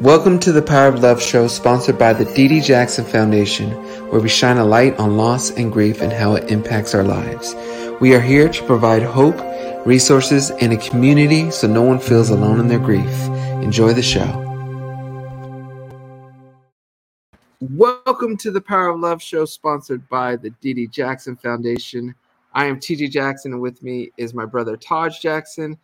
Welcome to the Power of Love show, sponsored by the Dee Dee Jackson Foundation, where we shine a light on loss and grief and how it impacts our lives. We are here to provide hope, resources, and a community so no one feels alone in their grief. Enjoy the show. Welcome to the Power of Love show, sponsored by the Dee Dee Jackson Foundation. I am T.J. Jackson, and with me is my brother Taj Jackson.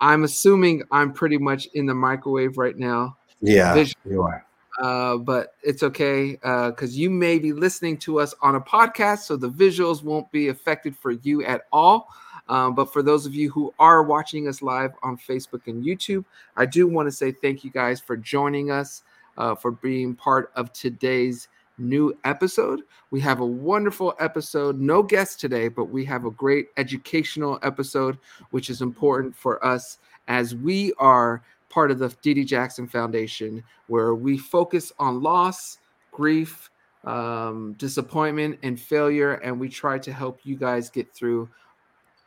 I'm assuming I'm pretty much in the microwave right now. Yeah, Vision- you are. uh, but it's okay because you may be listening to us on a podcast, so the visuals won't be affected for you at all. Um, but for those of you who are watching us live on Facebook and YouTube, I do want to say thank you guys for joining us, uh, for being part of today's new episode. We have a wonderful episode, no guest today, but we have a great educational episode, which is important for us as we are part of the Dee Dee Jackson Foundation, where we focus on loss, grief, um, disappointment, and failure, and we try to help you guys get through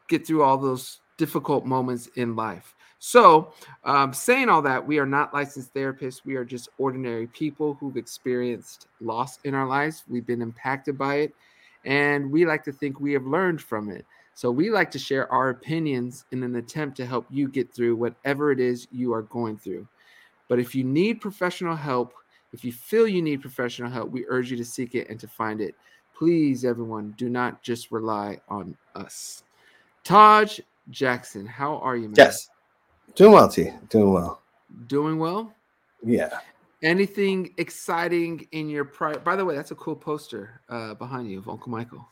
get through all those difficult moments in life. So, um, saying all that, we are not licensed therapists. We are just ordinary people who've experienced loss in our lives. We've been impacted by it, and we like to think we have learned from it. So, we like to share our opinions in an attempt to help you get through whatever it is you are going through. But if you need professional help, if you feel you need professional help, we urge you to seek it and to find it. Please, everyone, do not just rely on us. Taj Jackson, how are you, man? Yes, doing well, T. Doing well. Doing well? Yeah. Anything exciting in your prior? By the way, that's a cool poster uh, behind you of Uncle Michael.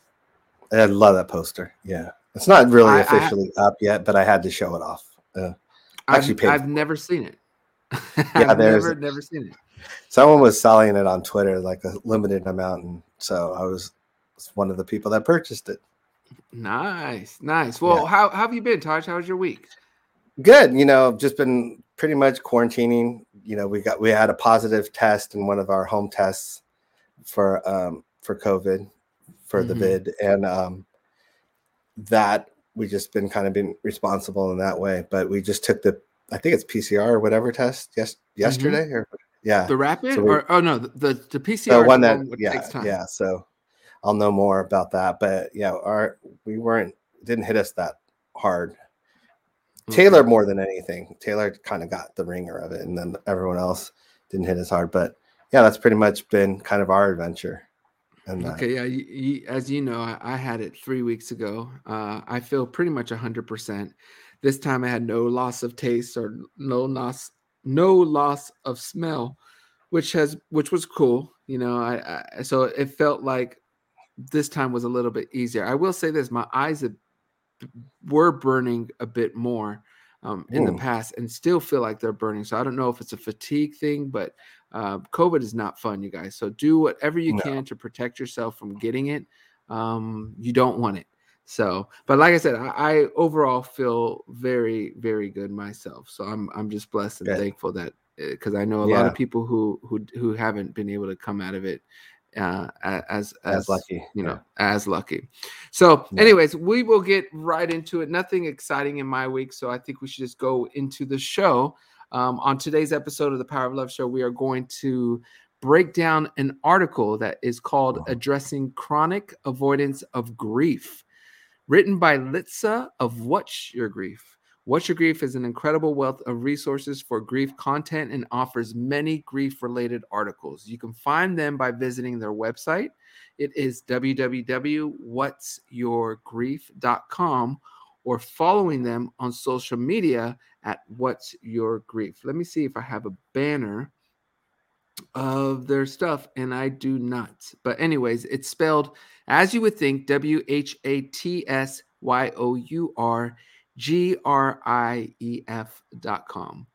I love that poster. Yeah, it's not really I- I- officially up yet, but I had to show it off. Uh, Actually I've, I've never seen it. Yeah, I've there's- never, never seen it. someone was selling it on Twitter, like a limited amount, and so I was one of the people that purchased it. Nice, nice. Well, Yeah. how, how have you been, Taj? How was your week? Good. You know, just been pretty much quarantining. You know, we got we had a positive test in one of our home tests for um for COVID for the Mhm. vid, and um that we just been kind of been responsible in that way. But we just took the I think it's PCR or whatever test yes yesterday or yeah The rapid, So we- or oh no, the the, the PCR. the one that which yeah takes time. yeah so I'll know more about that. But yeah, our we weren't didn't hit us that hard Okay. Taylor more than anything. Taylor kind of got the ringer of it, and then everyone else didn't hit as hard. But yeah, that's pretty much been kind of our adventure. And Okay, yeah. You, you, as you know, I, I had it three weeks ago. Uh, I feel pretty much hundred percent. This time, I had no loss of taste or no loss, no loss of smell, which has which was cool. You know, I, I so it felt like this time was a little bit easier. I will say this: my eyes have, were burning a bit more um, in the past, and still feel like they're burning. So I don't know if it's a fatigue thing, but uh, COVID is not fun, you guys. So do whatever you No. can to protect yourself from getting it. Um, you don't want it. So, but like I said, I, I overall feel very, very good myself. So I'm I'm just blessed and Good. thankful that because I know a lot of people who who who haven't been able to come out of it uh, as as, as lucky, you know, yeah. as lucky. So, Yeah. anyways, we will get right into it. Nothing exciting in my week, so I think we should just go into the show. Um, on today's episode of the Power of Love Show, we are going to break down an article that is called. "Addressing Chronic Avoidance of Grief," written by Litsa of What's Your Grief. What's Your Grief is an incredible wealth of resources for grief content and offers many grief related articles. You can find them by visiting their website. It is www.whatsyourgrief.com or following them on social media at What's Your Grief. Let me see if I have a banner of their stuff, and I do not. But, anyways, it's spelled as you would think W H A T S Y O U R G R I E F dot com.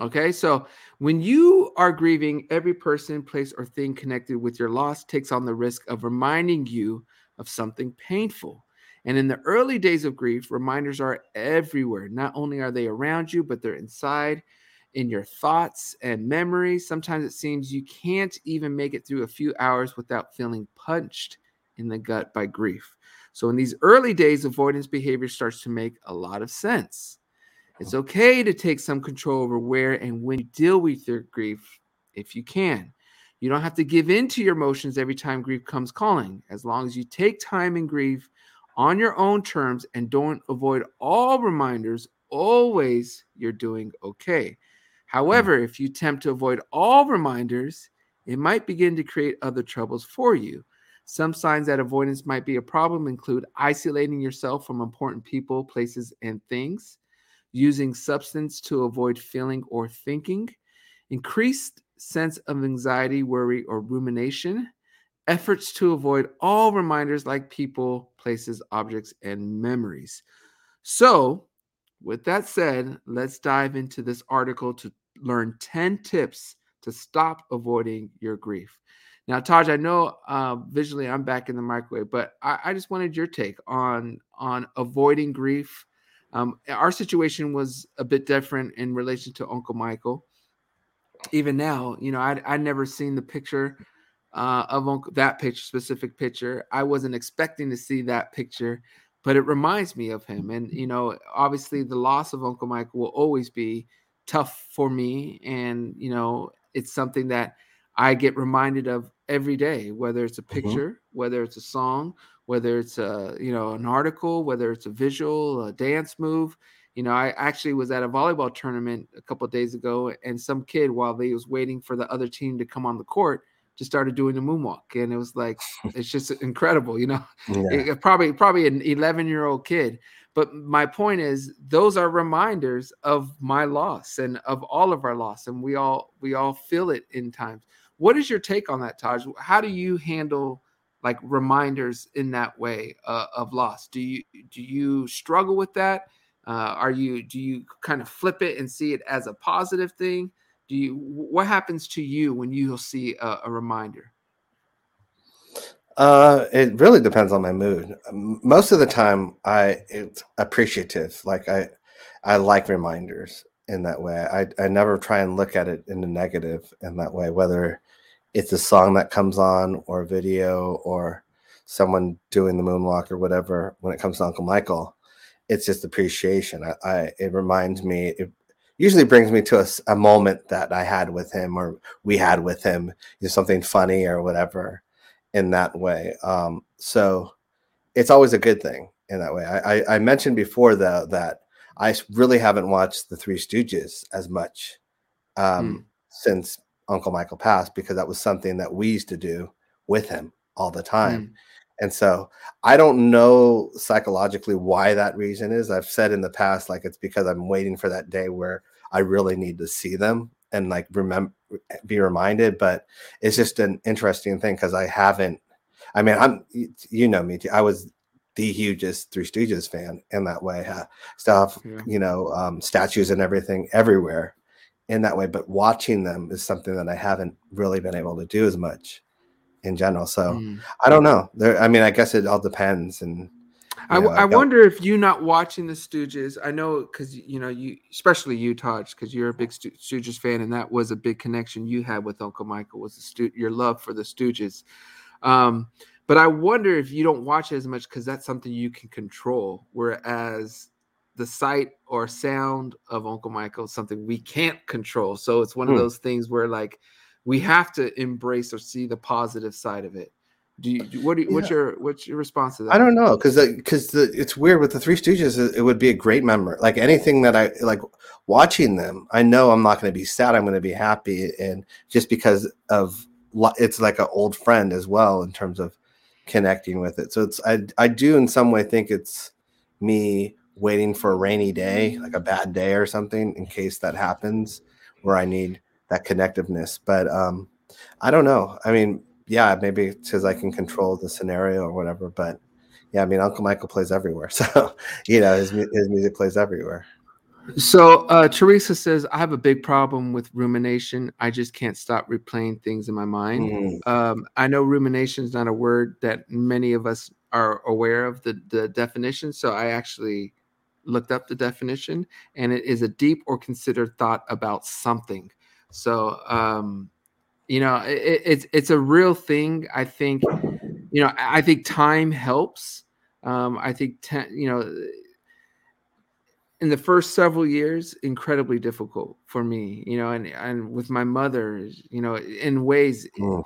Okay, so when you are grieving, every person, place, or thing connected with your loss takes on the risk of reminding you of something painful. And in the early days of grief, reminders are everywhere. Not only are they around you, but they're inside in your thoughts and memories. Sometimes it seems you can't even make it through a few hours without feeling punched in the gut by grief. So in these early days, avoidance behavior starts to make a lot of sense. Uh-huh. It's okay to take some control over where and when you deal with your grief, if you can. You don't have to give in to your emotions every time grief comes calling. As long as you take time in grief on your own terms and don't avoid all reminders, always you're doing okay. Mm. However, if you attempt to avoid all reminders, it might begin to create other troubles for you. Some signs that avoidance might be a problem include isolating yourself from important people, places, and things, using substance to avoid feeling or thinking, increased sense of anxiety, worry, or rumination, efforts to avoid all reminders like people, places, objects, and memories. So, with that said, let's dive into this article to learn 10 tips to stop avoiding your grief. Now, Taj, I know uh, visually I'm back in the microwave, but I, I, just wanted your take on on avoiding grief. Um, our situation was a bit different in relation to Uncle Michael. Even now, you know, I I never seen the picture uh, of Uncle that picture, specific picture. I wasn't expecting to see that picture, but it reminds me of him. And you know, obviously, the loss of Uncle Michael will always be tough for me, and you know, it's something that I get reminded of every day, whether it's a mm-hmm. picture, mm-hmm. whether it's a song, whether it's a you know an article, whether it's a visual, a dance move. You know, I actually was at a volleyball tournament a couple days ago, and some kid, while they was waiting for the other team to come on the court, just started doing the moonwalk, and it was like it's just incredible. You know, yeah. it, probably probably an 11 year old kid. But my point is, those are reminders of my loss and of all of our loss, and we all we all feel it in times. What is your take on that, Taj? How do you handle like reminders in that way uh, of loss? Do you do you struggle with that? Uh, are you do you kind of flip it and see it as a positive thing? Do you what happens to you when you'll see a, a reminder? Uh, it really depends on my mood. Most of the time, I it's appreciative. Like I, I like reminders in that way. I I never try and look at it in the negative in that way. Whether it's a song that comes on or a video or someone doing the moonwalk or whatever when it comes to uncle michael it's just appreciation i, I it reminds me it usually brings me to a, a, moment that i had with him or we had with him you know, something funny or whatever in that way um, so it's always a good thing in that way i, I, I mentioned before though that i really haven't watched the three stooges as much um, mm. since Uncle Michael passed because that was something that we used to do with him all the time. Mm. And so I don't know psychologically why that reason is. I've said in the past, like it's because I'm waiting for that day where I really need to see them and like remember, be reminded. But it's just an interesting thing because I haven't. I mean, I'm you know me. Too. I was the hugest Three Stooges fan in that way. Uh, stuff, yeah. you know, um, statues and everything everywhere in that way. But watching them is something that I haven't really been able to do as much in general. So mm. I don't know. There, I mean, I guess it all depends. And I, know, I, I wonder if you not watching the Stooges. I know because you know you, especially you, Taj, because you're a big Stooges fan, and that was a big connection you had with Uncle Michael was the stu- your love for the Stooges. Um, but I wonder if you don't watch it as much because that's something you can control. Whereas the sight or sound of Uncle Michael is something we can't control. So it's one of hmm. those things where like we have to embrace or see the positive side of it. Do you what do you, yeah. what's your what's your response to that? I don't know because because it's weird with the Three Stooges. It would be a great memory. Like anything that I like watching them, I know I'm not going to be sad. I'm going to be happy, and just because of it's like an old friend as well in terms of connecting with it. So it's I I do in some way think it's me waiting for a rainy day, like a bad day or something, in case that happens, where I need that connectiveness. But um, I don't know. I mean, yeah, maybe because I can control the scenario or whatever. But yeah, I mean, Uncle Michael plays everywhere, so you know his his music plays everywhere. So uh, Teresa says, I have a big problem with rumination. I just can't stop replaying things in my mind. Mm. Um, I know rumination is not a word that many of us are aware of the, the definition. So I actually looked up the definition, and it is a deep or considered thought about something. So, um, you know, it, it's it's a real thing. I think, you know, I think time helps. Um, I think te- you know, in the first several years incredibly difficult for me you know and and with my mother you know in ways mm.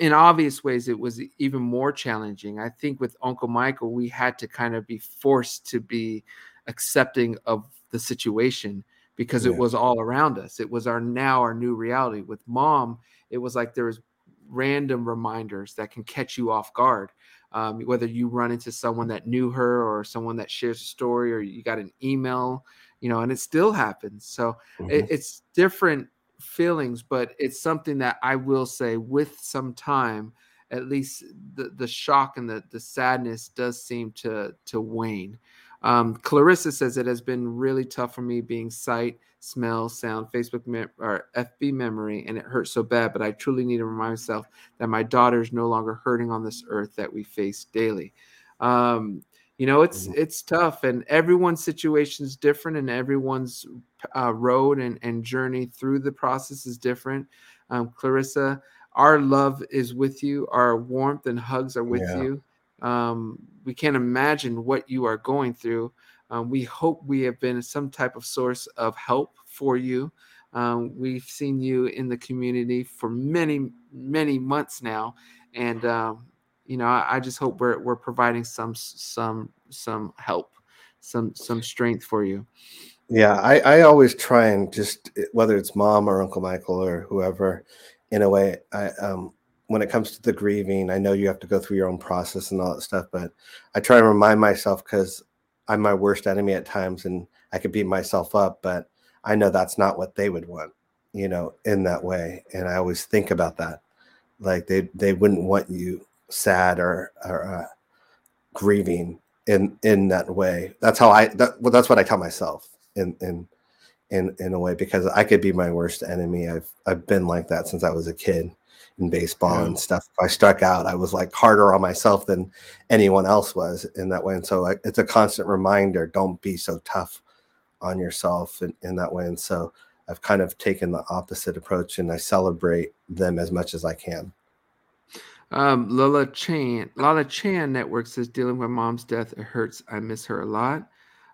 in obvious ways it was even more challenging i think with uncle michael we had to kind of be forced to be accepting of the situation because yeah. it was all around us it was our now our new reality with mom it was like there was random reminders that can catch you off guard um, whether you run into someone that knew her or someone that shares a story or you got an email you know and it still happens so mm-hmm. it, it's different feelings but it's something that i will say with some time at least the, the shock and the, the sadness does seem to to wane um, clarissa says it has been really tough for me being sight smell, sound, Facebook mem- or FB memory, and it hurts so bad. But I truly need to remind myself that my daughter is no longer hurting on this earth that we face daily. Um, you know, it's mm-hmm. it's tough, and everyone's situation is different, and everyone's uh, road and, and journey through the process is different. Um, Clarissa, our love is with you. Our warmth and hugs are with yeah. you. Um, we can't imagine what you are going through. Um, we hope we have been some type of source of help for you. Um, we've seen you in the community for many, many months now, and um, you know, I, I, just hope we're we're providing some some some help, some some strength for you. Yeah, I, I always try and just whether it's mom or Uncle Michael or whoever, in a way, I um when it comes to the grieving, I know you have to go through your own process and all that stuff, but I try and remind myself because I'm my worst enemy at times and I could beat myself up, but I know that's not what they would want, you know, in that way. And I always think about that. Like they they wouldn't want you sad or or uh, grieving in in that way. That's how I that well that's what I tell myself in in in in a way because I could be my worst enemy. I've I've been like that since I was a kid in baseball yeah. and stuff. If I struck out, I was like harder on myself than anyone else was in that way. And so like, it's a constant reminder don't be so tough on yourself in, in that way. And so I've kind of taken the opposite approach and I celebrate them as much as I can. Um, Lala Chan, Lala Chan Network says dealing with mom's death, it hurts. I miss her a lot.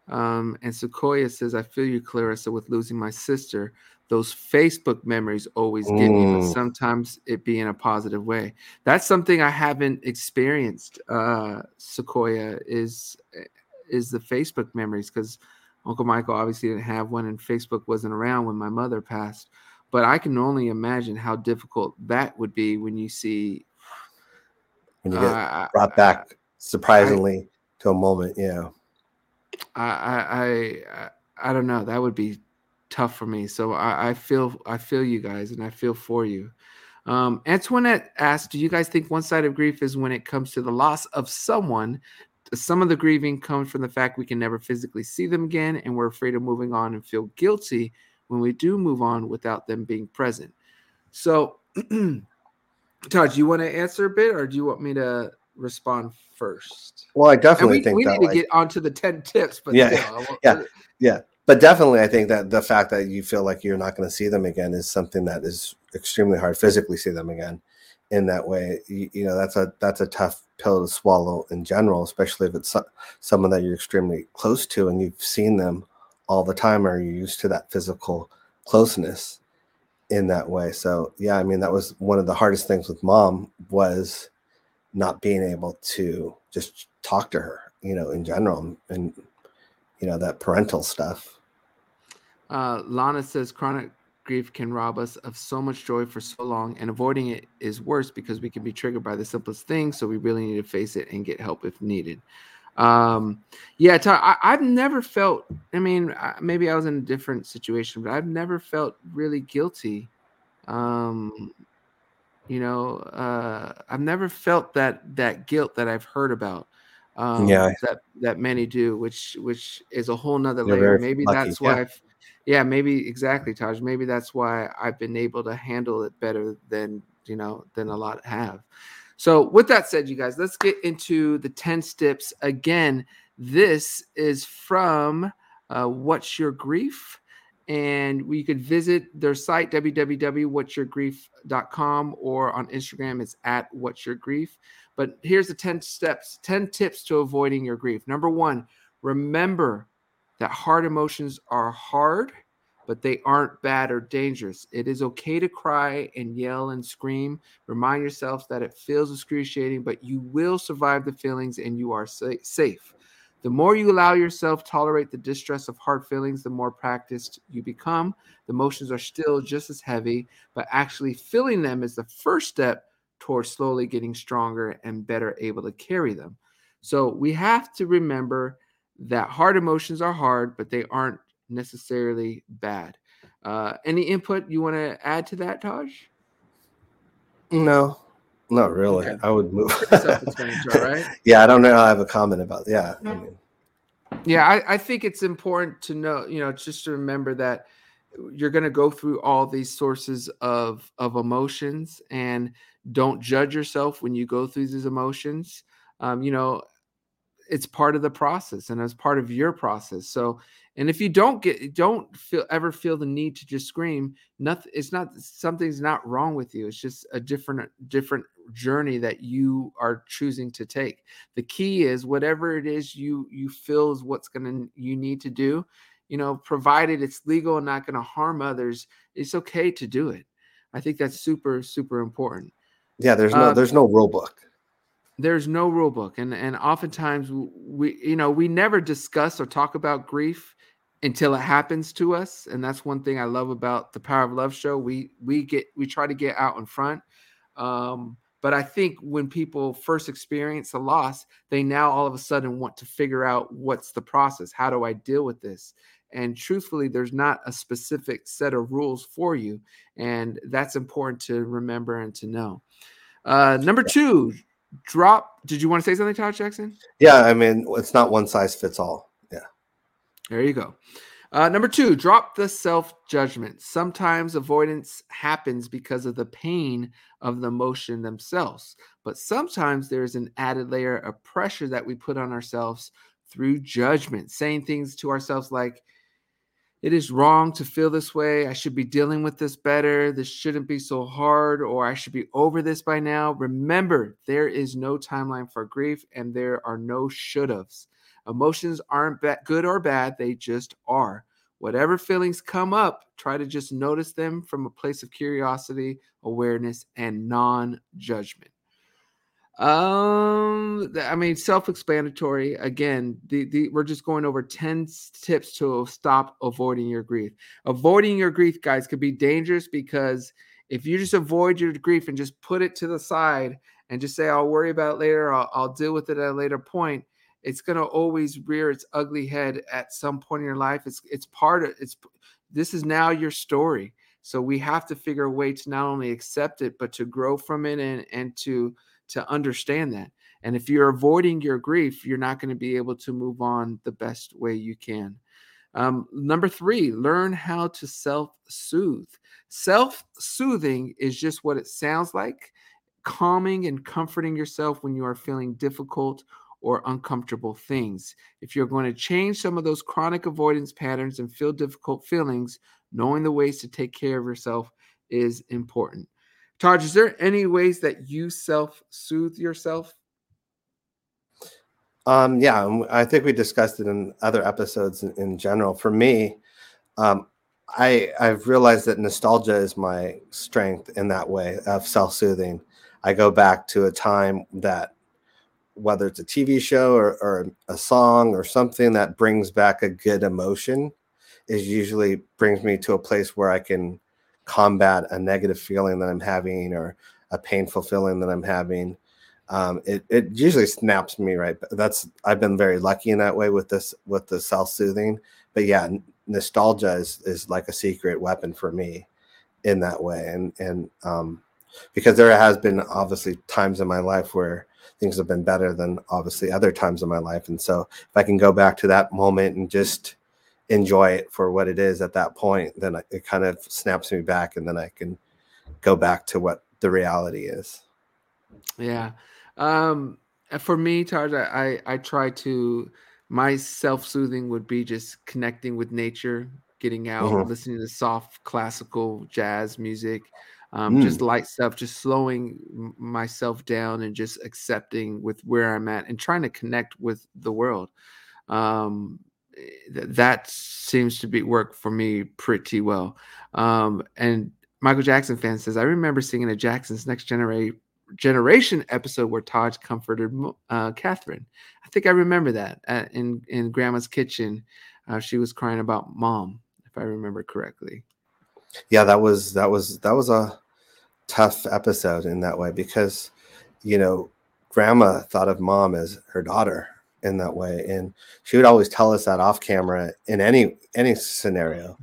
Um, and Sequoia says, I feel you, Clarissa, with losing my sister those Facebook memories always get me, but mm. sometimes it be in a positive way. That's something I haven't experienced. Uh, Sequoia is eh, is the Facebook memories because Uncle Michael obviously didn't have one, and Facebook wasn't around when my mother passed. But I can only imagine how difficult that would be when you see when you get uh, brought back surprisingly I, to a moment. Yeah, I, I I I don't know. That would be tough for me. So I, I feel I feel you guys, and I feel for you. Um, Antoinette asked, "Do you guys think one side of grief is when it comes to the loss of someone? Some of the grieving comes from the fact we can never physically see them again, and we're afraid of moving on and feel guilty when we do move on without them being present." So, Taj, do you want to answer a bit, or do you want me to respond first? Well, I definitely we, think we need to get onto the ten tips, but yeah, still, yeah, yeah but definitely i think that the fact that you feel like you're not going to see them again is something that is extremely hard physically see them again in that way. You, you, know that's a that's a tough pill to swallow in general especially if it's someone that you're extremely close to and you've seen them all the time or you're used to that physical closeness in that way. So yeah i mean that was one of the hardest things with mom was not being able to just talk to her you know in general and you know that parental stuff. Uh, lana says chronic grief can rob us of so much joy for so long and avoiding it is worse because we can be triggered by the simplest things so we really need to face it and get help if needed. Um yeah I, i've never felt i mean maybe i was in a different situation but i've never felt really guilty. Um you know uh i've never felt that that guilt that i've heard about um, yeah. that that many do which which is a whole nother layer. Maybe lucky. that's why yeah. yeah maybe exactly taj maybe that's why i've been able to handle it better than you know than a lot have. So with that said you guys let's get into the 10 steps again. This is from uh, what's your grief? And we could visit their site www.whatsyourgrief.com or on instagram it's at what's your grief but here's the 10 steps, 10 tips to avoiding your grief. Number one, remember that hard emotions are hard, but they aren't bad or dangerous. It is okay to cry and yell and scream. Remind yourself that it feels excruciating, but you will survive the feelings and you are sa- safe. The more you allow yourself tolerate the distress of hard feelings, the more practiced you become. The emotions are still just as heavy, but actually feeling them is the first step towards slowly getting stronger and better able to carry them. So we have to remember that hard emotions are hard, but they aren't necessarily bad. Uh, any input you want to add to that, Taj? No, not really. Okay. I would move. Right? yeah, I don't know. I have a comment about. Yeah, I mean, Yeah, I, I think it's important to know, you know, just to remember that you're going to go through all these sources of of emotions, and don't judge yourself when you go through these emotions. Um, you know, it's part of the process and as part of your process. So and if you don't get don't feel ever feel the need to just scream nothing it's not something's not wrong with you. It's just a different different journey that you are choosing to take. The key is whatever it is you you feel is what's to you need to do you know provided it's legal and not going to harm others it's okay to do it. I think that's super super important yeah. There's no Uh, there's no rule book. there's no rule book and and oftentimes we you know we never discuss or talk about grief until it happens to us and that's one thing i love about the power of love show we we get we try to get out in front um but i think when people first experience a loss they now all of a sudden want to figure out what's the process how do i deal with this and truthfully there's not a specific set of rules for you and that's important to remember and to know uh number two drop. Did you want to say something, Taj Jackson? Yeah, I mean, it's not one size fits all. Yeah. There you go. Uh, number two, drop the self judgment. Sometimes avoidance happens because of the pain of the motion themselves, but sometimes there's an added layer of pressure that we put on ourselves through judgment, saying things to ourselves like, it is wrong to feel this way. I should be dealing with this better. This shouldn't be so hard, or I should be over this by now. Remember, there is no timeline for grief and there are no should haves. Emotions aren't ba- good or bad, they just are. Whatever feelings come up, try to just notice them from a place of curiosity, awareness, and non judgment. Um, I mean, self-explanatory. Again, the, the we're just going over 10 tips to stop avoiding your grief. Avoiding your grief, guys, could be dangerous because if you just avoid your grief and just put it to the side and just say, I'll worry about later, I'll, I'll deal with it at a later point, it's gonna always rear its ugly head at some point in your life. It's it's part of it's this is now your story. So we have to figure a way to not only accept it, but to grow from it and and to to understand that. And if you're avoiding your grief, you're not going to be able to move on the best way you can. Um, number three, learn how to self soothe. Self soothing is just what it sounds like calming and comforting yourself when you are feeling difficult or uncomfortable things. If you're going to change some of those chronic avoidance patterns and feel difficult feelings, knowing the ways to take care of yourself is important. Taj, is there any ways that you self soothe yourself? Um, yeah, I think we discussed it in other episodes in, in general. For me, um, I I've realized that nostalgia is my strength in that way of self-soothing. I go back to a time that whether it's a TV show or, or a song or something that brings back a good emotion is usually brings me to a place where I can combat a negative feeling that I'm having or a painful feeling that I'm having. Um, it, it usually snaps me right. That's I've been very lucky in that way with this with the self soothing. But yeah, nostalgia is is like a secret weapon for me in that way, and and um, because there has been obviously times in my life where things have been better than obviously other times in my life, and so if I can go back to that moment and just enjoy it for what it is at that point, then it kind of snaps me back, and then I can go back to what the reality is. Yeah. Um, uh, for me, Taj, I, I, I try to, my self soothing would be just connecting with nature, getting out, Mhm. listening to soft classical jazz music, um, just light stuff, just slowing myself down and just accepting with where I'm at and trying to connect with the world. Um, that seems to be work for me pretty well. Um, and Michael Jackson fan says, I remember singing a Jacksons Next Generation generation episode where Todd comforted uh, Catherine. I think I remember that at, in in Grandma's kitchen. Uh, she was crying about mom, if I remember correctly. Yeah, that was that was that was a tough episode in that way because you know grandma thought of mom as her daughter in that way and she would always tell us that off camera in any any scenario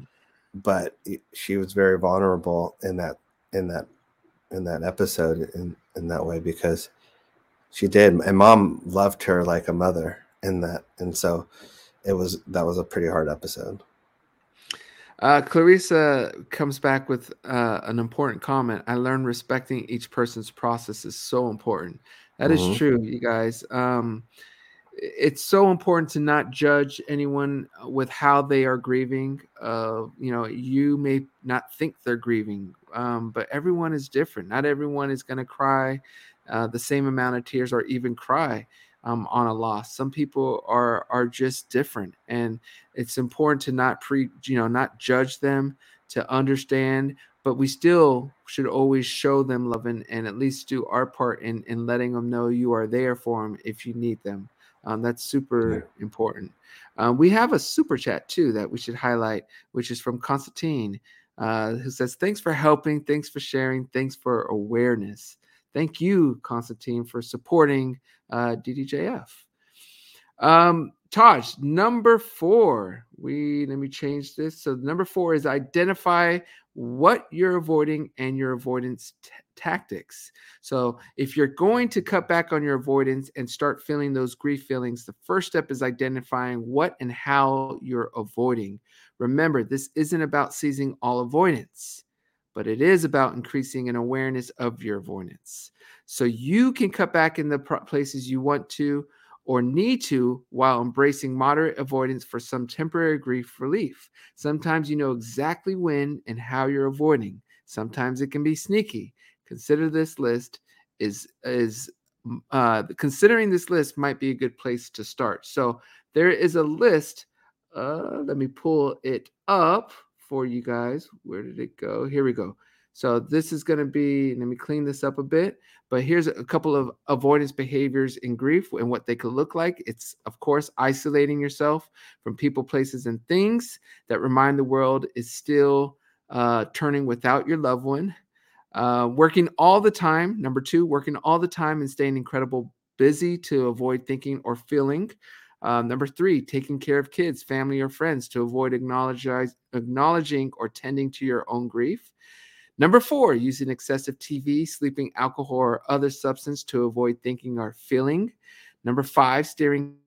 but she was very vulnerable in that in that in that episode in in that way because she did and mom loved her like a mother in that and so it was that was a pretty hard episode uh, Clarissa comes back with uh, an important comment. I learned respecting each person's process is so important. That mm-hmm. is true, you guys. Um, it's so important to not judge anyone with how they are grieving. Uh, you know, you may not think they're grieving, um, but everyone is different. Not everyone is going to cry uh, the same amount of tears or even cry um, on a loss. Some people are are just different, and it's important to not pre, you know, not judge them, to understand. But we still should always show them love and, and at least do our part in in letting them know you are there for them if you need them. Um, that's super yeah. important. Um, we have a super chat too that we should highlight, which is from Constantine, uh, who says, Thanks for helping. Thanks for sharing. Thanks for awareness. Thank you, Constantine, for supporting uh, DDJF. Um, Taj, number four. We let me change this. So number four is identify what you're avoiding and your avoidance t- tactics. So if you're going to cut back on your avoidance and start feeling those grief feelings, the first step is identifying what and how you're avoiding. Remember, this isn't about seizing all avoidance, but it is about increasing an awareness of your avoidance. So you can cut back in the places you want to or need to while embracing moderate avoidance for some temporary grief relief. Sometimes you know exactly when and how you're avoiding. Sometimes it can be sneaky. Consider this list is is uh, considering this list might be a good place to start. So there is a list. Uh, let me pull it up for you guys. Where did it go? Here we go. So this is going to be, let me clean this up a bit, but here's a couple of avoidance behaviors in grief and what they could look like. It's, of course, isolating yourself from people, places, and things that remind the world is still uh, turning without your loved one. Uh, working all the time. Number two, working all the time and staying incredible busy to avoid thinking or feeling. Um, number three, taking care of kids, family, or friends to avoid acknowledging or tending to your own grief. Number four, using excessive TV, sleeping, alcohol, or other substance to avoid thinking or feeling. Number five, steering.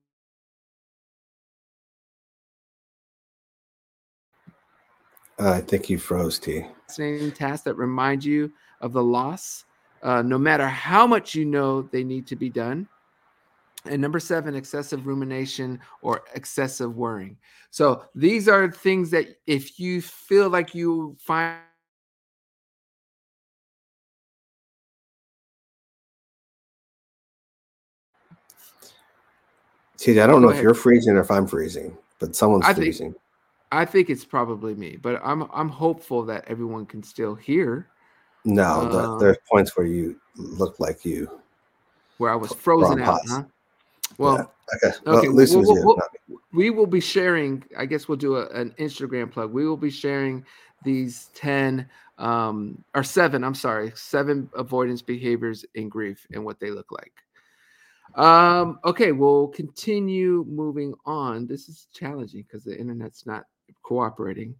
Uh, I think you froze, T. Fascinating tasks that remind you of the loss, uh, no matter how much you know they need to be done. And number seven, excessive rumination or excessive worrying. So these are things that if you feel like you find See, I don't know if you're freezing or if I'm freezing, but someone's I freezing. Think, I think it's probably me, but I'm I'm hopeful that everyone can still hear. No, uh, there's points where you look like you, where I was frozen out. Huh? Well, yeah. okay. Well, okay. We'll, we'll, we'll, we will be sharing. I guess we'll do a, an Instagram plug. We will be sharing these ten um, or seven. I'm sorry, seven avoidance behaviors in grief and what they look like. Um, okay, we'll continue moving on. This is challenging because the internet's not cooperating.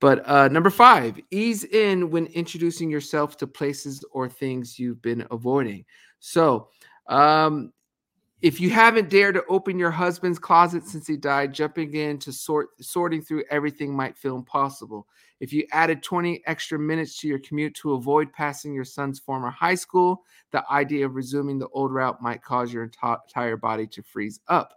But uh, number five, ease in when introducing yourself to places or things you've been avoiding. So, um, if you haven't dared to open your husband's closet since he died, jumping in to sort sorting through everything might feel impossible. If you added 20 extra minutes to your commute to avoid passing your son's former high school, the idea of resuming the old route might cause your entire body to freeze up.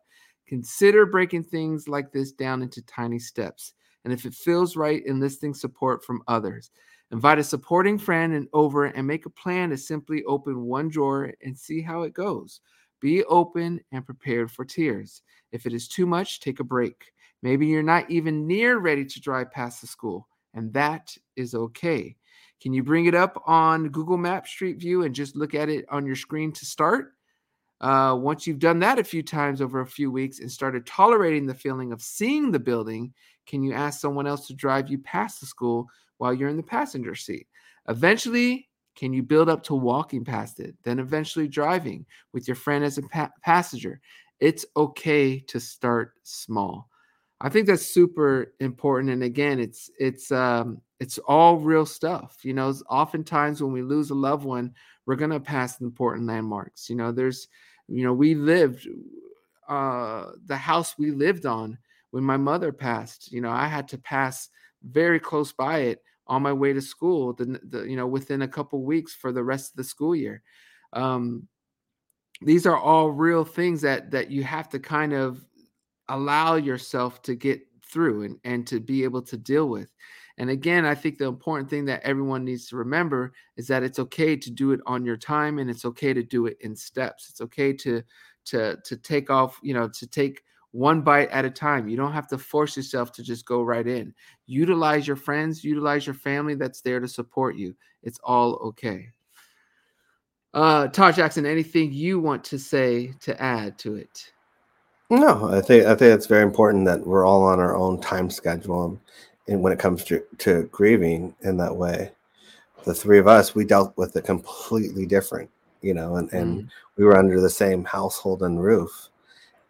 Consider breaking things like this down into tiny steps. And if it feels right, enlisting support from others. Invite a supporting friend and over and make a plan to simply open one drawer and see how it goes. Be open and prepared for tears. If it is too much, take a break. Maybe you're not even near ready to drive past the school, and that is okay. Can you bring it up on Google Map Street View and just look at it on your screen to start? Uh, once you've done that a few times over a few weeks and started tolerating the feeling of seeing the building, can you ask someone else to drive you past the school while you're in the passenger seat? Eventually, can you build up to walking past it, then eventually driving with your friend as a pa- passenger? It's okay to start small. I think that's super important. And again, it's it's um, it's all real stuff. You know, oftentimes when we lose a loved one, we're gonna pass important landmarks. You know, there's you know, we lived uh, the house we lived on when my mother passed. You know, I had to pass very close by it on my way to school. The, the you know within a couple weeks for the rest of the school year. Um, these are all real things that that you have to kind of allow yourself to get through and, and to be able to deal with. And again, I think the important thing that everyone needs to remember is that it's okay to do it on your time and it's okay to do it in steps. It's okay to to to take off, you know, to take one bite at a time. You don't have to force yourself to just go right in. Utilize your friends, utilize your family that's there to support you. It's all okay. Uh Taj Jackson, anything you want to say to add to it? No, I think I think it's very important that we're all on our own time schedule and when it comes to, to grieving in that way. The three of us, we dealt with it completely different, you know, and, and mm. we were under the same household and roof.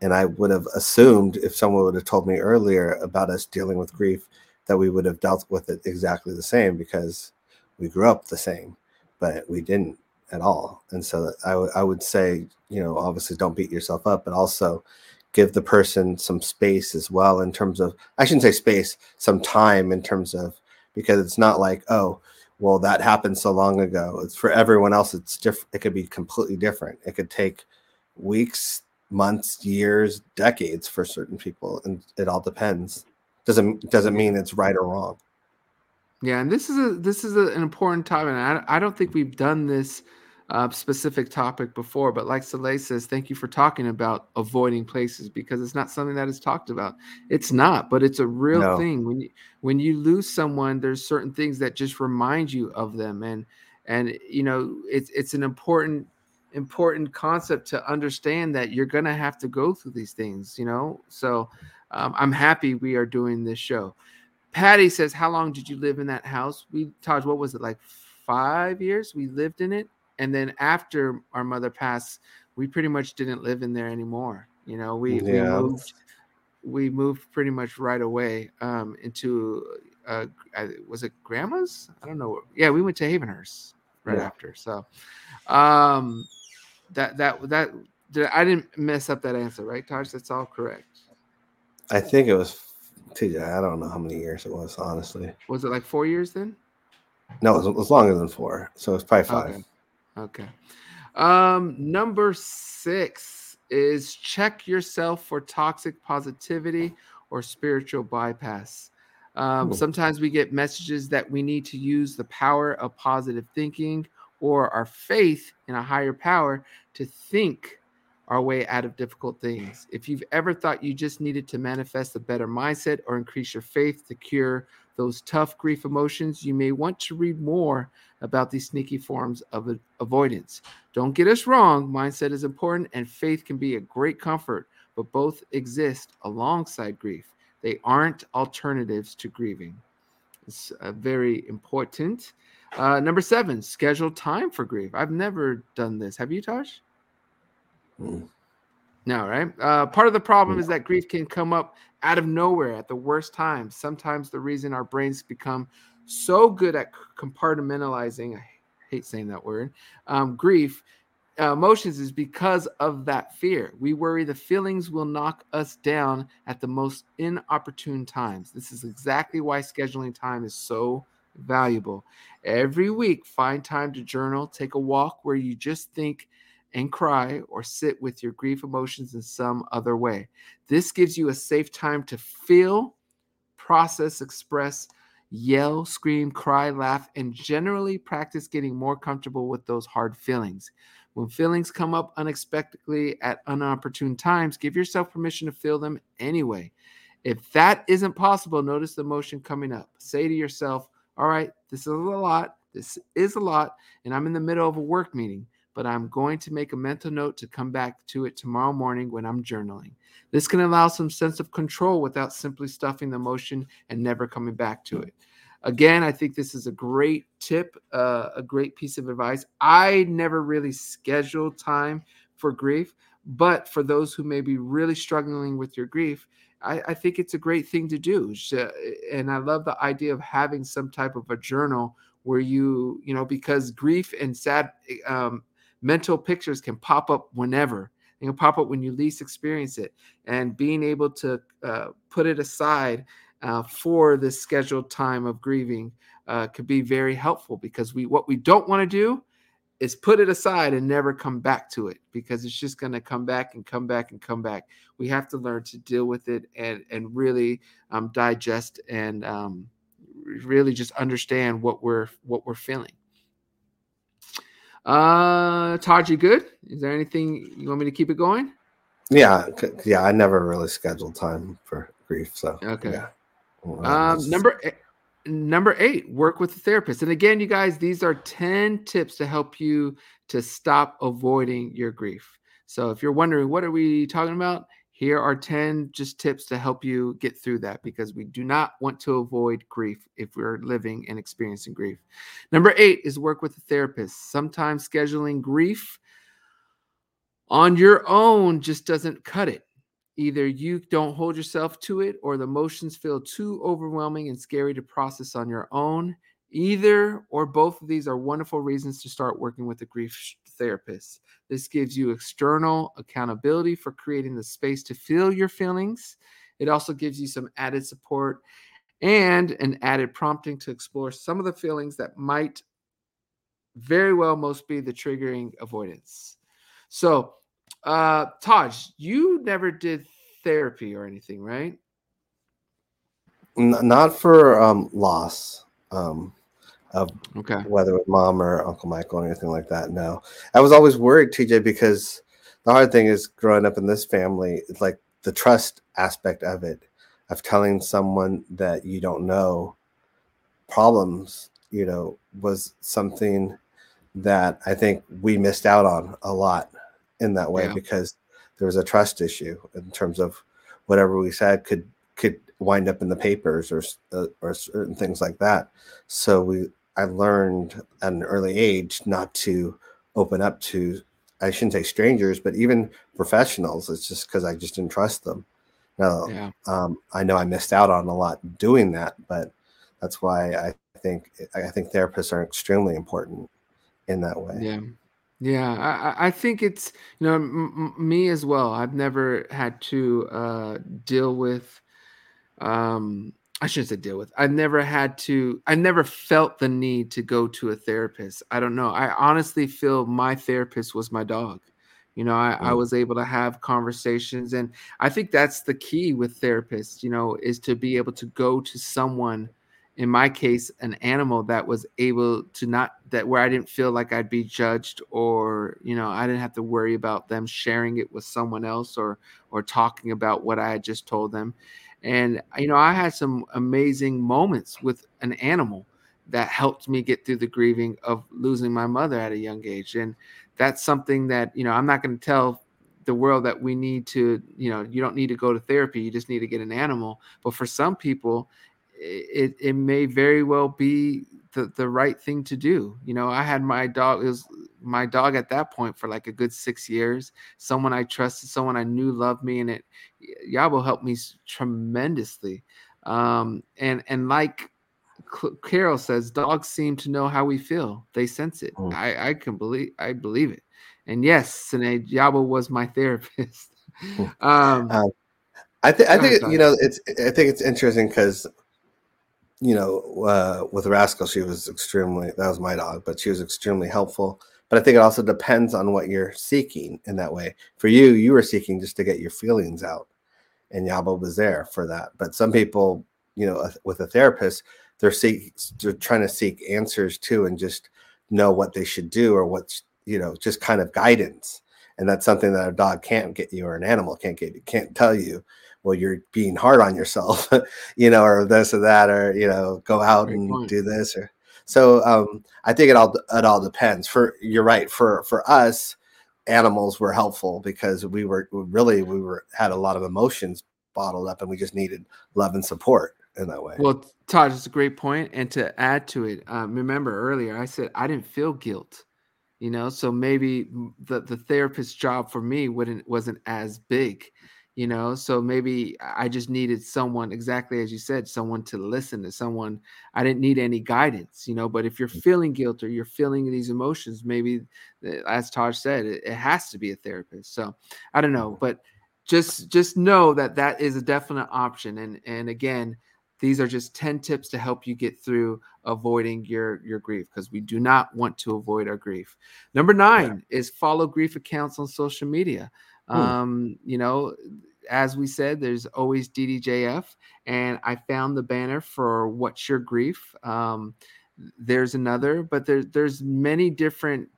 And I would have assumed if someone would have told me earlier about us dealing with grief, that we would have dealt with it exactly the same because we grew up the same, but we didn't at all. And so I, w- I would say, you know, obviously don't beat yourself up, but also give the person some space as well in terms of I shouldn't say space, some time in terms of because it's not like, oh, well, that happened so long ago. It's for everyone else, it's different. It could be completely different. It could take weeks, months, years, decades for certain people, and it all depends. Doesn't doesn't mean it's right or wrong. Yeah, and this is a this is a, an important topic, and I, I don't think we've done this uh, specific topic before, but like Soleil says, thank you for talking about avoiding places because it's not something that is talked about. It's not, but it's a real no. thing. When you when you lose someone, there's certain things that just remind you of them, and and you know it's it's an important important concept to understand that you're gonna have to go through these things. You know, so um, I'm happy we are doing this show. Patty says, "How long did you live in that house?" We, Taj, what was it like? Five years. We lived in it and then after our mother passed, we pretty much didn't live in there anymore. You know, we, yeah. we moved we moved pretty much right away um, into uh, was it grandma's? I don't know. Yeah, we went to Havenhurst right yeah. after. So um, that that that I didn't mess up that answer, right, Taj? That's all correct. I think it was. I don't know how many years it was. Honestly, was it like four years then? No, it was, it was longer than four. So it's probably five. Okay. Okay. Um, number six is check yourself for toxic positivity or spiritual bypass. Um, sometimes we get messages that we need to use the power of positive thinking or our faith in a higher power to think our way out of difficult things. If you've ever thought you just needed to manifest a better mindset or increase your faith to cure those tough grief emotions, you may want to read more about these sneaky forms of avoidance. Don't get us wrong, mindset is important and faith can be a great comfort, but both exist alongside grief. They aren't alternatives to grieving. It's uh, very important. Uh, number seven, schedule time for grief. I've never done this. Have you, Taj? Mm. No, right? Uh, part of the problem is that grief can come up out of nowhere at the worst times. Sometimes the reason our brains become so good at compartmentalizing, I hate saying that word, um, grief uh, emotions is because of that fear. We worry the feelings will knock us down at the most inopportune times. This is exactly why scheduling time is so valuable. Every week, find time to journal, take a walk where you just think and cry or sit with your grief emotions in some other way. This gives you a safe time to feel, process, express, yell, scream, cry, laugh, and generally practice getting more comfortable with those hard feelings. When feelings come up unexpectedly at unopportune times, give yourself permission to feel them anyway. If that isn't possible, notice the emotion coming up. Say to yourself, all right, this is a lot. This is a lot. And I'm in the middle of a work meeting, but I'm going to make a mental note to come back to it tomorrow morning when I'm journaling. This can allow some sense of control without simply stuffing the emotion and never coming back to it. Again, I think this is a great tip, uh, a great piece of advice. I never really scheduled time for grief, but for those who may be really struggling with your grief, I, I think it's a great thing to do. And I love the idea of having some type of a journal where you, you know, because grief and sad um, mental pictures can pop up whenever. It can pop up when you least experience it. And being able to uh, put it aside uh, for this scheduled time of grieving uh, could be very helpful because we what we don't want to do is put it aside and never come back to it because it's just going to come back and come back and come back. We have to learn to deal with it and and really um, digest and um, really just understand what we're what we're feeling. Uh, Todd, you good? Is there anything you want me to keep it going? Yeah, yeah. I never really scheduled time for grief, so okay. Yeah. Um, number eight, number eight, work with a therapist. And again, you guys, these are 10 tips to help you to stop avoiding your grief. So if you're wondering, what are we talking about? Here are 10 just tips to help you get through that because we do not want to avoid grief if we're living and experiencing grief. Number eight is work with a therapist. Sometimes scheduling grief on your own just doesn't cut it. Either you don't hold yourself to it or the emotions feel too overwhelming and scary to process on your own. Either or both of these are wonderful reasons to start working with a grief therapist. This gives you external accountability for creating the space to feel your feelings. It also gives you some added support and an added prompting to explore some of the feelings that might very well most be the triggering avoidance. So, uh, Taj, you never did therapy or anything, right? N- not for um, loss um, of okay. whether with mom or Uncle Michael or anything like that. No, I was always worried, TJ, because the hard thing is growing up in this family, it's like the trust aspect of it, of telling someone that you don't know problems, you know, was something that I think we missed out on a lot in that way yeah. because there was a trust issue in terms of whatever we said could could wind up in the papers or uh, or certain things like that. So we I learned at an early age not to open up to I shouldn't say strangers, but even professionals. It's just because I just didn't trust them. Now, yeah. um, I know I missed out on a lot doing that, but that's why I think I think therapists are extremely important in that way. Yeah. Yeah, I, I think it's you know m- m- me as well. I've never had to uh, deal with. Um, I shouldn't say deal with. I've never had to. I never felt the need to go to a therapist. I don't know. I honestly feel my therapist was my dog. You know, I, I mm. was able to have conversations, and I think that's the key with therapists. You know, is to be able to go to someone in my case an animal that was able to not that where i didn't feel like i'd be judged or you know i didn't have to worry about them sharing it with someone else or or talking about what i had just told them and you know i had some amazing moments with an animal that helped me get through the grieving of losing my mother at a young age and that's something that you know i'm not going to tell the world that we need to you know you don't need to go to therapy you just need to get an animal but for some people it, it may very well be the, the right thing to do. You know, I had my dog, it was my dog at that point for like a good six years, someone I trusted, someone I knew loved me, and it Yabo helped me tremendously. Um, and and like Carol says, dogs seem to know how we feel. They sense it. Mm. I, I can believe I believe it. And yes, Sinead Yabo was my therapist. um, uh, I think I think you know it's I think it's interesting because you know, uh, with Rascal, she was extremely, that was my dog, but she was extremely helpful. But I think it also depends on what you're seeking in that way. For you, you were seeking just to get your feelings out, and Yabo was there for that. But some people, you know, with a therapist, they're seek, they're trying to seek answers too, and just know what they should do or what's, you know, just kind of guidance. And that's something that a dog can't get you or an animal can't get you, can't tell you well, you're being hard on yourself, you know, or this or that, or you know, go out Great and point. do this or so. Um, I think it all it all depends. For you're right. For for us, animals were helpful because we were really we were had a lot of emotions bottled up, and we just needed love and support in that way. Well, Todd, it's a great point. And to add to it, um, remember earlier I said I didn't feel guilt you know so maybe the the therapist's job for me wouldn't wasn't as big you know so maybe i just needed someone exactly as you said someone to listen to someone i didn't need any guidance you know but if you're mm. feeling guilt or you're feeling these emotions maybe as taj said it, it has to be a therapist so i don't know but just just know that that is a definite option and and again these are just 10 tips to help you get through avoiding your your grief because we do not want to avoid our grief number nine yeah. is follow grief accounts on social media. Um you know as we said there's always ddjf and i found the banner for what's your grief? Um there's another but there, there's many different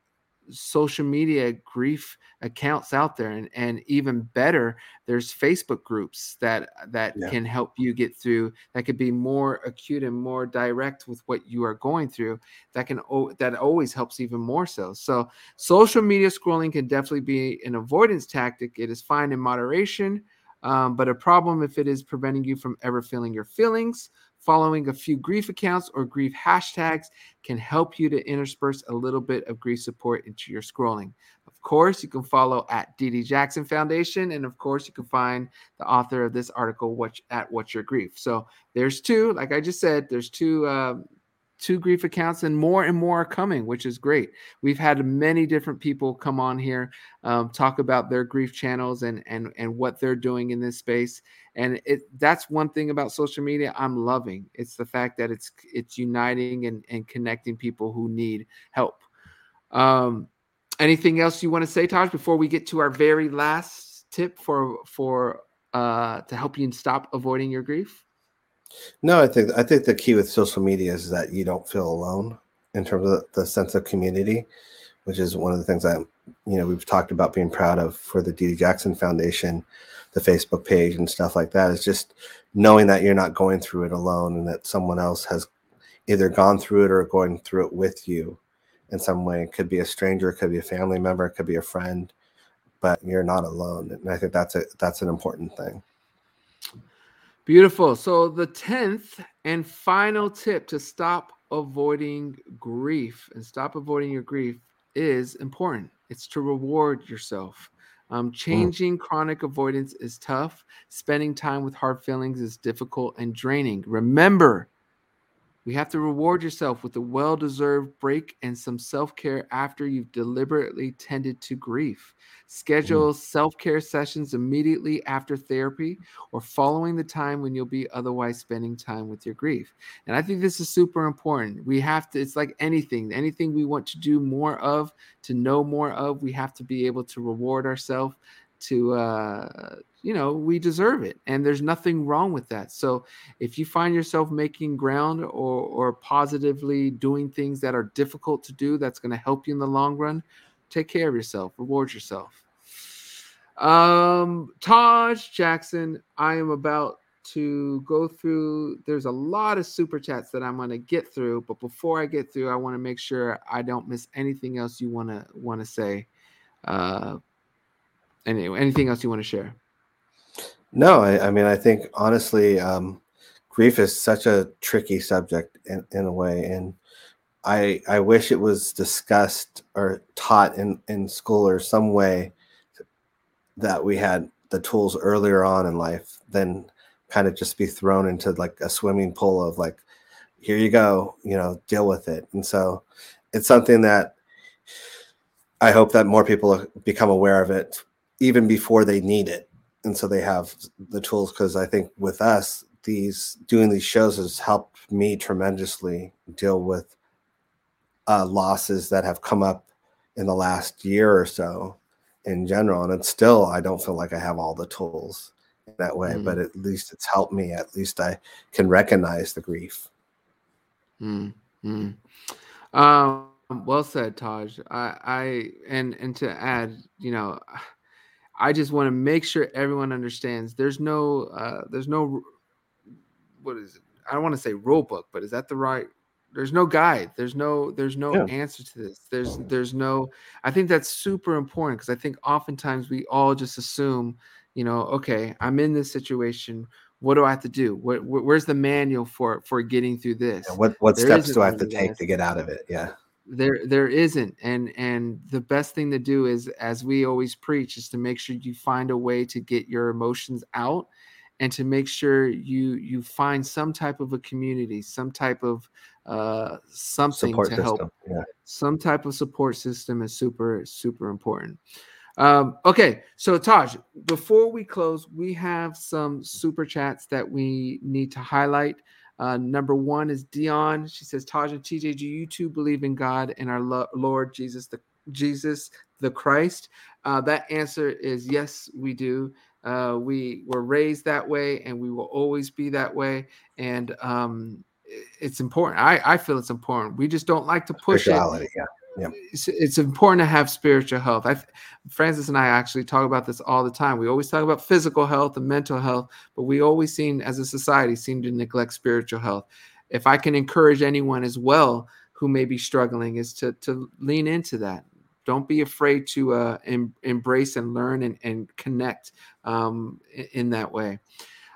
social media grief accounts out there and, and even better there's facebook groups that that yeah. can help you get through that could be more acute and more direct with what you are going through that can that always helps even more so so social media scrolling can definitely be an avoidance tactic it is fine in moderation um, but a problem if it is preventing you from ever feeling your feelings Following a few grief accounts or grief hashtags can help you to intersperse a little bit of grief support into your scrolling. Of course, you can follow at Dee Dee Jackson Foundation, and of course, you can find the author of this article what, at What's Your Grief. So there's two, like I just said, there's two uh, two grief accounts, and more and more are coming, which is great. We've had many different people come on here, um, talk about their grief channels and and and what they're doing in this space. And it that's one thing about social media I'm loving. It's the fact that it's it's uniting and and connecting people who need help. Um, anything else you want to say, Taj, before we get to our very last tip for for uh, to help you stop avoiding your grief? No, I think I think the key with social media is that you don't feel alone in terms of the, the sense of community, which is one of the things that you know we've talked about being proud of for the Dee Dee Jackson Foundation, the Facebook page and stuff like that. Is just knowing that you're not going through it alone and that someone else has either gone through it or going through it with you in some way. It could be a stranger, it could be a family member, it could be a friend, but you're not alone. And I think that's a that's an important thing. Beautiful. So, the 10th and final tip to stop avoiding grief and stop avoiding your grief is important. It's to reward yourself. Um, mm. changing mm. chronic avoidance is tough. Spending time with hard feelings is difficult and draining. Remember, we have to reward yourself with a well deserved break and some self care after you've deliberately tended to grief. Schedule mm. self care sessions immediately after therapy or following the time when you'll be otherwise spending time with your grief. And I think this is super important. We have to, it's like anything, anything we want to do more of, to know more of, we have to be able to reward ourselves to uh, you know we deserve it and there's nothing wrong with that. So if you find yourself making ground or or positively doing things that are difficult to do that's going to help you in the long run take care of yourself reward yourself. Um taj jackson i am about to go through there's a lot of super chats that i'm going to get through but before i get through i want to make sure i don't miss anything else you want to want to say. Uh anyway anything else you want to share no, I, I mean, I think honestly, um, grief is such a tricky subject in, in a way. And I, I wish it was discussed or taught in, in school or some way that we had the tools earlier on in life than kind of just be thrown into like a swimming pool of like, here you go, you know, deal with it. And so it's something that I hope that more people become aware of it even before they need it and so they have the tools because I think with us, these doing these shows has helped me tremendously deal with uh, losses that have come up in the last year or so in general. And it's still, I don't feel like I have all the tools in that way, mm. but at least it's helped me. At least I can recognize the grief. Mm. Mm. Um, well said, Taj. I, I, and, and to add, you know, I just want to make sure everyone understands. There's no, uh, there's no, what is it? I don't want to say rule book, but is that the right? There's no guide. There's no, there's no yeah. answer to this. There's, there's no. I think that's super important because I think oftentimes we all just assume, you know, okay, I'm in this situation. What do I have to do? What, where's the manual for for getting through this? Yeah, what what there steps do I have to take to get out of it? Yeah there there isn't and and the best thing to do is as we always preach is to make sure you find a way to get your emotions out and to make sure you you find some type of a community some type of uh something support to system. help yeah. some type of support system is super super important um okay so taj before we close we have some super chats that we need to highlight uh, number one is Dion. She says, Taj and TJ, do you two believe in God and our lo- Lord Jesus the Jesus the Christ? Uh, that answer is yes, we do. Uh, we were raised that way, and we will always be that way. And um, it's important. I, I feel it's important. We just don't like to push it. Yeah yeah. It's, it's, important to have spiritual health. I, Francis and I actually talk about this all the time. We always talk about physical health and mental health, but we always seem, as a society, seem to neglect spiritual health. If I can encourage anyone as well who may be struggling, is to to lean into that. Don't be afraid to uh, em- embrace and learn and, and connect um, in, in that way.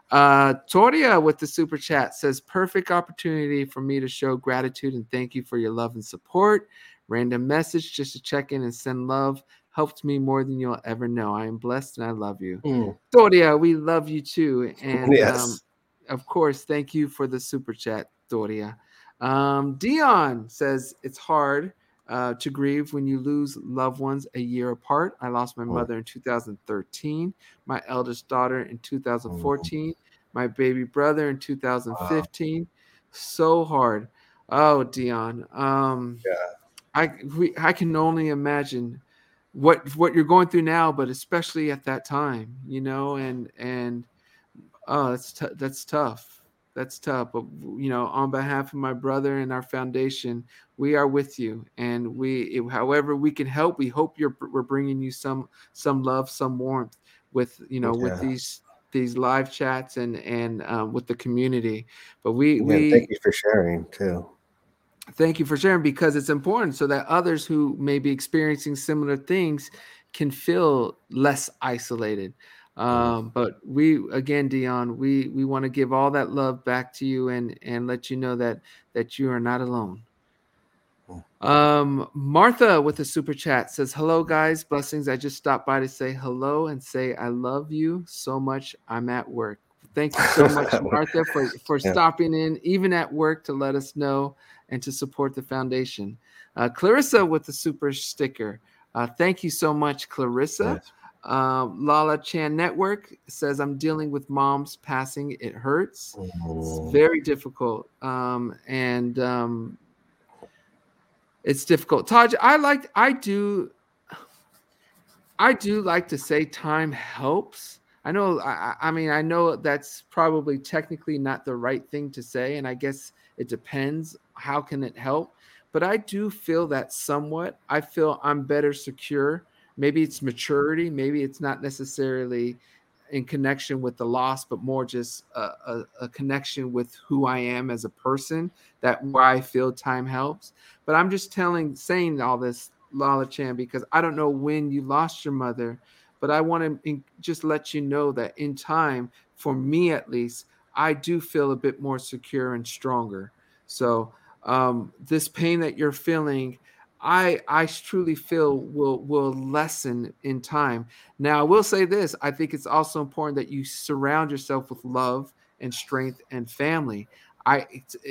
Uh, Toria with the super chat says, perfect opportunity for me to show gratitude and thank you for your love and support. Random message just to check in and send love helped me more than you'll ever know. I am blessed and I love you. Mm. Doria, we love you too. And yes. um, of course, thank you for the super chat, Doria. Um, Dion says it's hard uh, to grieve when you lose loved ones a year apart. I lost my oh. mother in 2013, my eldest daughter in 2014, oh. my baby brother in 2015. Wow. So hard. Oh, Dion. Um, yeah. I we, I can only imagine what what you're going through now, but especially at that time, you know, and and oh, that's t- that's tough. That's tough. But you know, on behalf of my brother and our foundation, we are with you, and we, however we can help, we hope you're we're bringing you some some love, some warmth with you know yeah. with these these live chats and and um, with the community. But we yeah, we thank you for sharing too. Thank you for sharing because it's important so that others who may be experiencing similar things can feel less isolated. Um, but we again, Dion, we we want to give all that love back to you and and let you know that that you are not alone. Um, Martha with a super chat says, Hello, guys. Blessings. I just stopped by to say hello and say I love you so much. I'm at work. Thank you so much, Martha, for, for yeah. stopping in, even at work, to let us know and to support the foundation. Uh, Clarissa with the super sticker. Uh, thank you so much, Clarissa. Um, Lala Chan Network says, I'm dealing with mom's passing. It hurts. Oh. It's very difficult. Um, and um, it's difficult. Taj, I like, I do, I do like to say time helps. I know, I, I mean, I know that's probably technically not the right thing to say. And I guess it depends. How can it help? But I do feel that somewhat. I feel I'm better secure. Maybe it's maturity. Maybe it's not necessarily in connection with the loss, but more just a, a, a, connection with who I am as a person. That where I feel time helps. But I'm just telling, saying all this, Lala Chan, because I don't know when you lost your mother, but I want to just let you know that in time, for me at least, I do feel a bit more secure and stronger. So um, this pain that you're feeling, I I truly feel will will lessen in time. Now I will say this: I think it's also important that you surround yourself with love and strength and family. I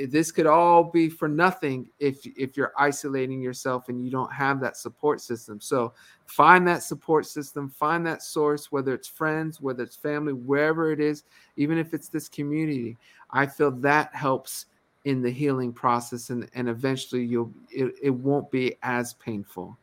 this could all be for nothing if if you're isolating yourself and you don't have that support system. So find that support system, find that source, whether it's friends, whether it's family, wherever it is, even if it's this community. I feel that helps in the healing process, and and eventually you'll it, it won't be as painful.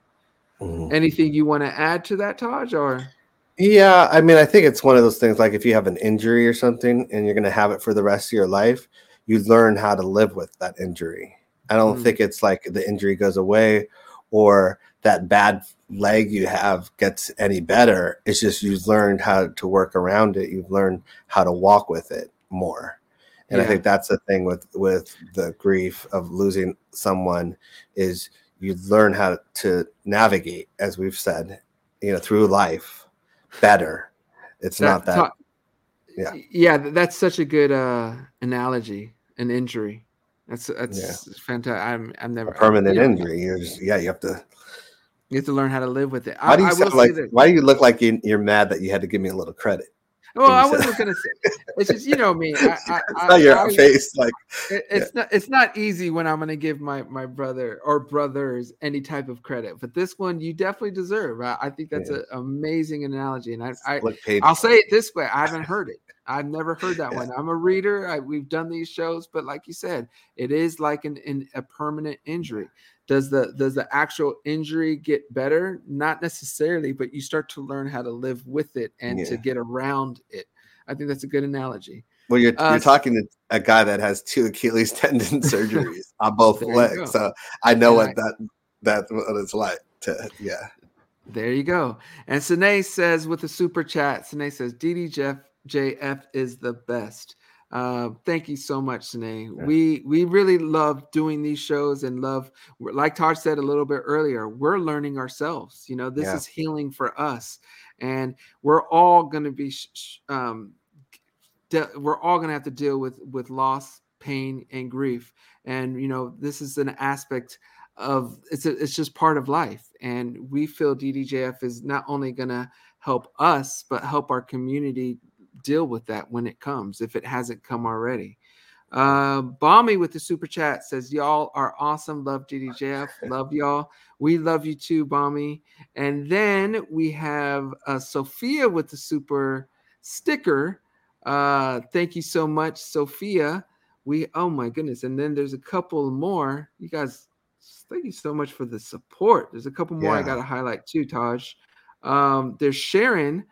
Mm-hmm. Anything you want to add to that, Taj, or? Yeah, I mean, I think it's one of those things like if you have an injury or something and you're going to have it for the rest of your life, you learn how to live with that injury. I don't mm. think it's like the injury goes away or that bad leg you have gets any better. It's just you've learned how to work around it. You've learned how to walk with it more. And yeah. I think that's the thing with with the grief of losing someone is you learn how to navigate, as we've said, you know, through life better. It's that, not that. yeah, yeah, that's such a good uh, analogy. An injury. That's that's yeah. fantastic. I'm I'm never a permanent I'm, injury. You're just yeah. You have to you have to learn how to live with it. Why do you I, like? Why do you look like you, are mad that you had to give me a little credit? Well, I wasn't gonna say. It's just you know me. I, I, it's not your face. Like it, it's yeah. not. It's not easy when I'm gonna give my my brother or brothers any type of credit. But this one, you definitely deserve. I, I think that's yeah. an amazing analogy, and I, I I'll say it this way: I haven't heard it. I've never heard that yeah. one. I'm a reader. I, we've done these shows, but like you said, it is like an, an a permanent injury does the does the actual injury get better? Not necessarily but you start to learn how to live with it and yeah. to get around it. I think that's a good analogy. Well you're, uh, you're talking to a guy that has two achilles tendon surgeries on both legs so i know what that that's what it's like to yeah. There you go. And Sine says with the super chat Sine says ddjf jf is the best uh, thank you so much, Sine. Yeah. We we really love doing these shows and love, like Todd said a little bit earlier, we're learning ourselves. You know, this yeah. is healing for us, and we're all going to be, sh- um, de- we're all going to have to deal with with loss, pain, and grief. And you know, this is an aspect of it's a, it's just part of life, and we feel DDJF is not only going to help us, but help our community deal with that when it comes, if it hasn't come already. Uh, Bommy with the super chat says, Y'all are awesome. Love DDJF. Love y'all. We love you too, Bommy. And then we have uh, Sophia with the super sticker. Uh, thank you so much, Sophia. We, oh my goodness. And then there's a couple more. You guys, thank you so much for the support. There's a couple more yeah. I got to highlight too, Taj. Um, there's Sharon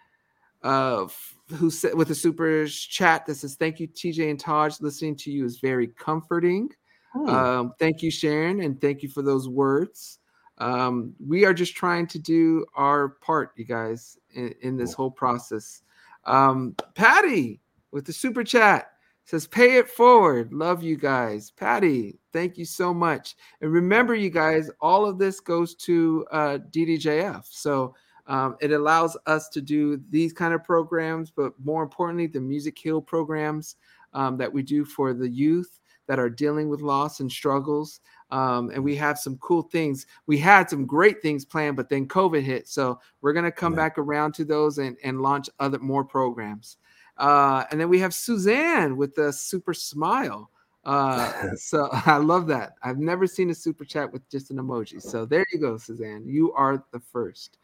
uh, who said with a super chat that says, "Thank you, TJ and Taj. Listening to you is very comforting. Hmm. Um, thank you, Sharon, and thank you for those words. Um, we are just trying to do our part, you guys, in, in this whole process." Um, Patty with the super chat says, "Pay it forward. Love you guys, Patty. Thank you so much. And remember, you guys, all of this goes to uh, DDJF. So." Um, it allows us to do these kind of programs, but more importantly, the Music Heal programs um, that we do for the youth that are dealing with loss and struggles. Um, and we have some cool things. We had some great things planned, but then COVID hit. So we're going to come yeah. back around to those and, and launch other more programs. Uh, and then we have Suzanne with the super smile. Uh, so I love that. I've never seen a super chat with just an emoji. So there you go, Suzanne. You are the first.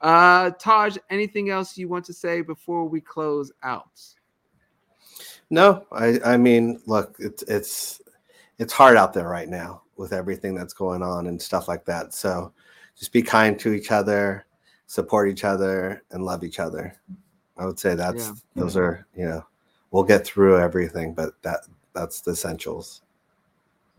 Uh, Taj, anything else you want to say before we close out? No, I, I mean, look, it's it's it's hard out there right now with everything that's going on and stuff like that. So just be kind to each other, support each other, and love each other. I would say that's yeah. those are you know we'll get through everything, but that that's the essentials.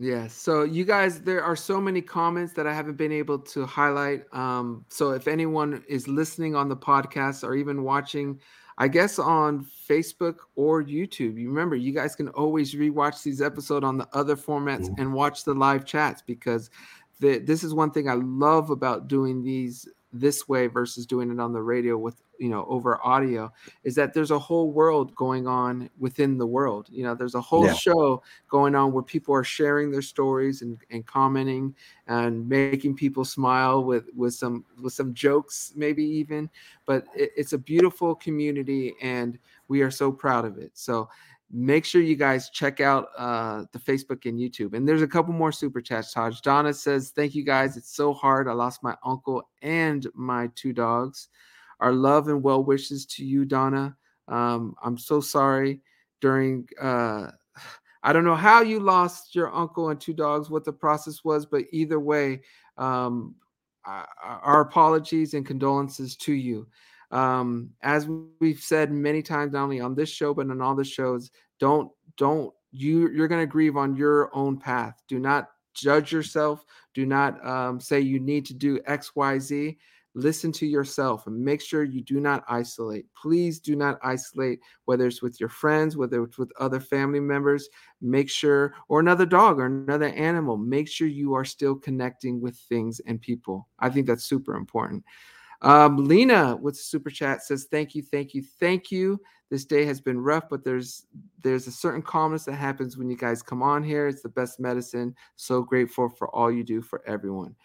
Yeah. So you guys, there are so many comments that I haven't been able to highlight. Um, so if anyone is listening on the podcast or even watching, I guess on Facebook or YouTube, you remember you guys can always rewatch these episodes on the other formats and watch the live chats because the, this is one thing I love about doing these this way versus doing it on the radio with you know over audio is that there's a whole world going on within the world. You know there's a whole yeah. show going on where people are sharing their stories and, and commenting and making people smile with with some with some jokes maybe even. But it, it's a beautiful community and we are so proud of it. So make sure you guys check out uh, the Facebook and YouTube. And there's a couple more super chats. Taj Donna says, "Thank you guys. It's so hard. I lost my uncle and my two dogs. Our love and well wishes to you, Donna. Um, I'm so sorry. During uh, I don't know how you lost your uncle and two dogs, what the process was, but either way, um, our apologies and condolences to you." Um, as we've said many times, not only on this show but on all the shows, don't don't you you're going to grieve on your own path. Do not judge yourself. Do not um, say you need to do X, Y, Z. Listen to yourself and make sure you do not isolate. Please do not isolate, whether it's with your friends, whether it's with other family members. Make sure, or another dog or another animal, make sure you are still connecting with things and people. I think that's super important. Um, Lena with super chat says, "Thank you, thank you, thank you. This day has been rough, but there's there's a certain calmness that happens when you guys come on here. It's the best medicine. So grateful for all you do for everyone."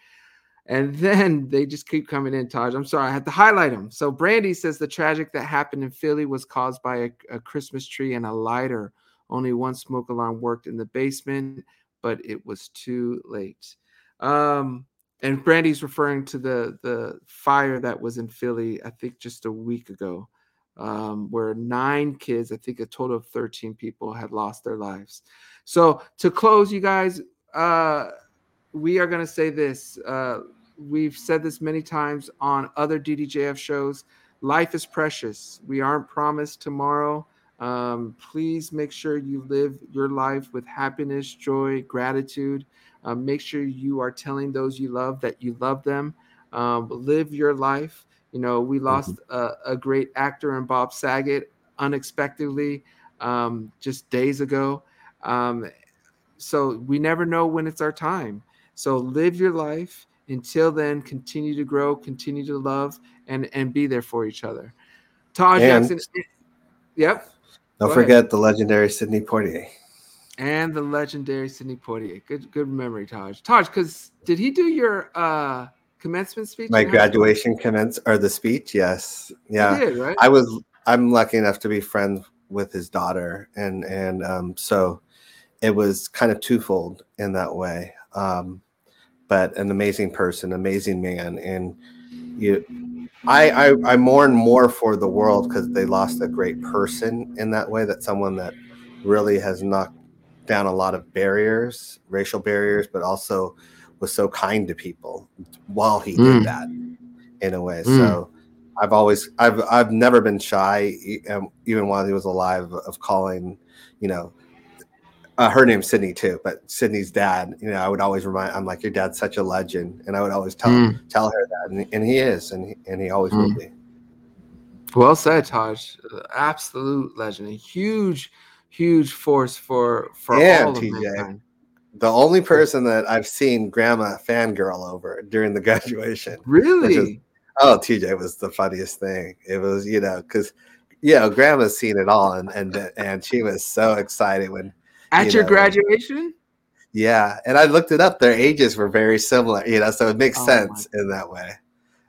And then they just keep coming in, Taj. I'm sorry, I had to highlight them. So Brandy says the tragic that happened in Philly was caused by a, a Christmas tree and a lighter. Only one smoke alarm worked in the basement, but it was too late. Um, and Brandy's referring to the the fire that was in Philly, I think just a week ago, um, where nine kids, I think a total of 13 people had lost their lives. So to close, you guys, uh, we are going to say this. Uh, we've said this many times on other DDJF shows. Life is precious. We aren't promised tomorrow. Um, please make sure you live your life with happiness, joy, gratitude. Um, make sure you are telling those you love that you love them. Um, live your life. You know, we mm-hmm. lost a, a, great actor in Bob Saget unexpectedly um, just days ago. Um, so we never know when it's our time. So live your life. Until then, continue to grow, continue to love, and and be there for each other. Todd and, Jackson. Yep. Don't Go forget ahead. the legendary Sidney Poitier and the legendary Sidney Poitier. Good, good memory, Taj. Taj, because did he do your uh commencement speech? My graduation commence or the speech? Yes. Yeah. Did, right? I was. I'm lucky enough to be friends with his daughter, and and um, so it was kind of twofold in that way. Um, but an amazing person, amazing man, and you. I, I I mourn more for the world because they lost a great person in that way. That someone that really has knocked down a lot of barriers, racial barriers, but also was so kind to people while he mm. did that in a way. Mm. So I've always I've I've never been shy um, even while he was alive of calling, you know, uh, her name's Sydney too, but Sydney's dad, you know, I would always remind I'm like your dad's such a legend and I would always tell mm. tell her that and, and he is and he, and he always will mm. be. Well said, Taj. Absolute legend. A huge huge force for for and all of TJ. The only person that I've seen grandma fangirl over during the graduation. Really? Is, oh, TJ was the funniest thing. It was, you know, because you know, grandma's seen it all and and and she was so excited when at you your know, graduation. Yeah, and I looked it up. Their ages were very similar, you know, so it makes oh sense in that way.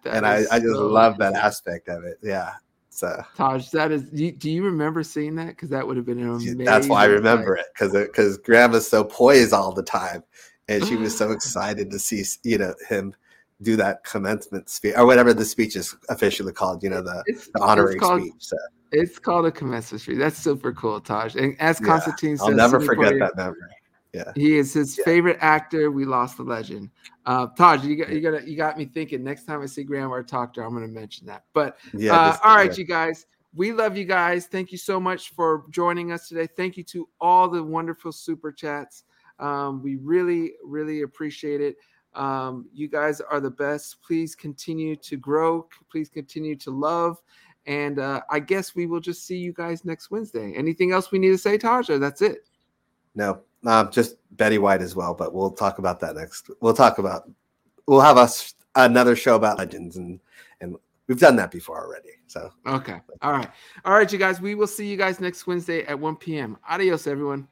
That and I, I just so love that aspect of it. Yeah. So uh, Taj, that is. Do you, do you remember seeing that? Because that would have been an amazing. That's why I remember it because because Grandma's so poised all the time, and she was so excited to see you know him do that commencement speech or whatever the speech is officially called. You know the, it's, the honoring called, speech. So. It's called a commencement speech. That's super cool, Taj. And as yeah, Constantine I'll never forget that memory. Yeah. He is his yeah. favorite actor. We lost the legend. Uh, Taj, you got you got you got me thinking. Next time I see Graham or talk to her, I'm going to mention that. But yeah, uh, all right, yeah. you guys. We love you guys. Thank you so much for joining us today. Thank you to all the wonderful super chats. Um, we really, really appreciate it. Um, you guys are the best. Please continue to grow. Please continue to love. And uh, I guess we will just see you guys next Wednesday. Anything else we need to say, Taj? That's it? No, uh, just Betty White as well, but we'll talk about that next. We'll talk about we'll have us another show about legends and and we've done that before already. So okay, all right, all right, you guys. We will see you guys next Wednesday at 1 p.m. Adios, everyone.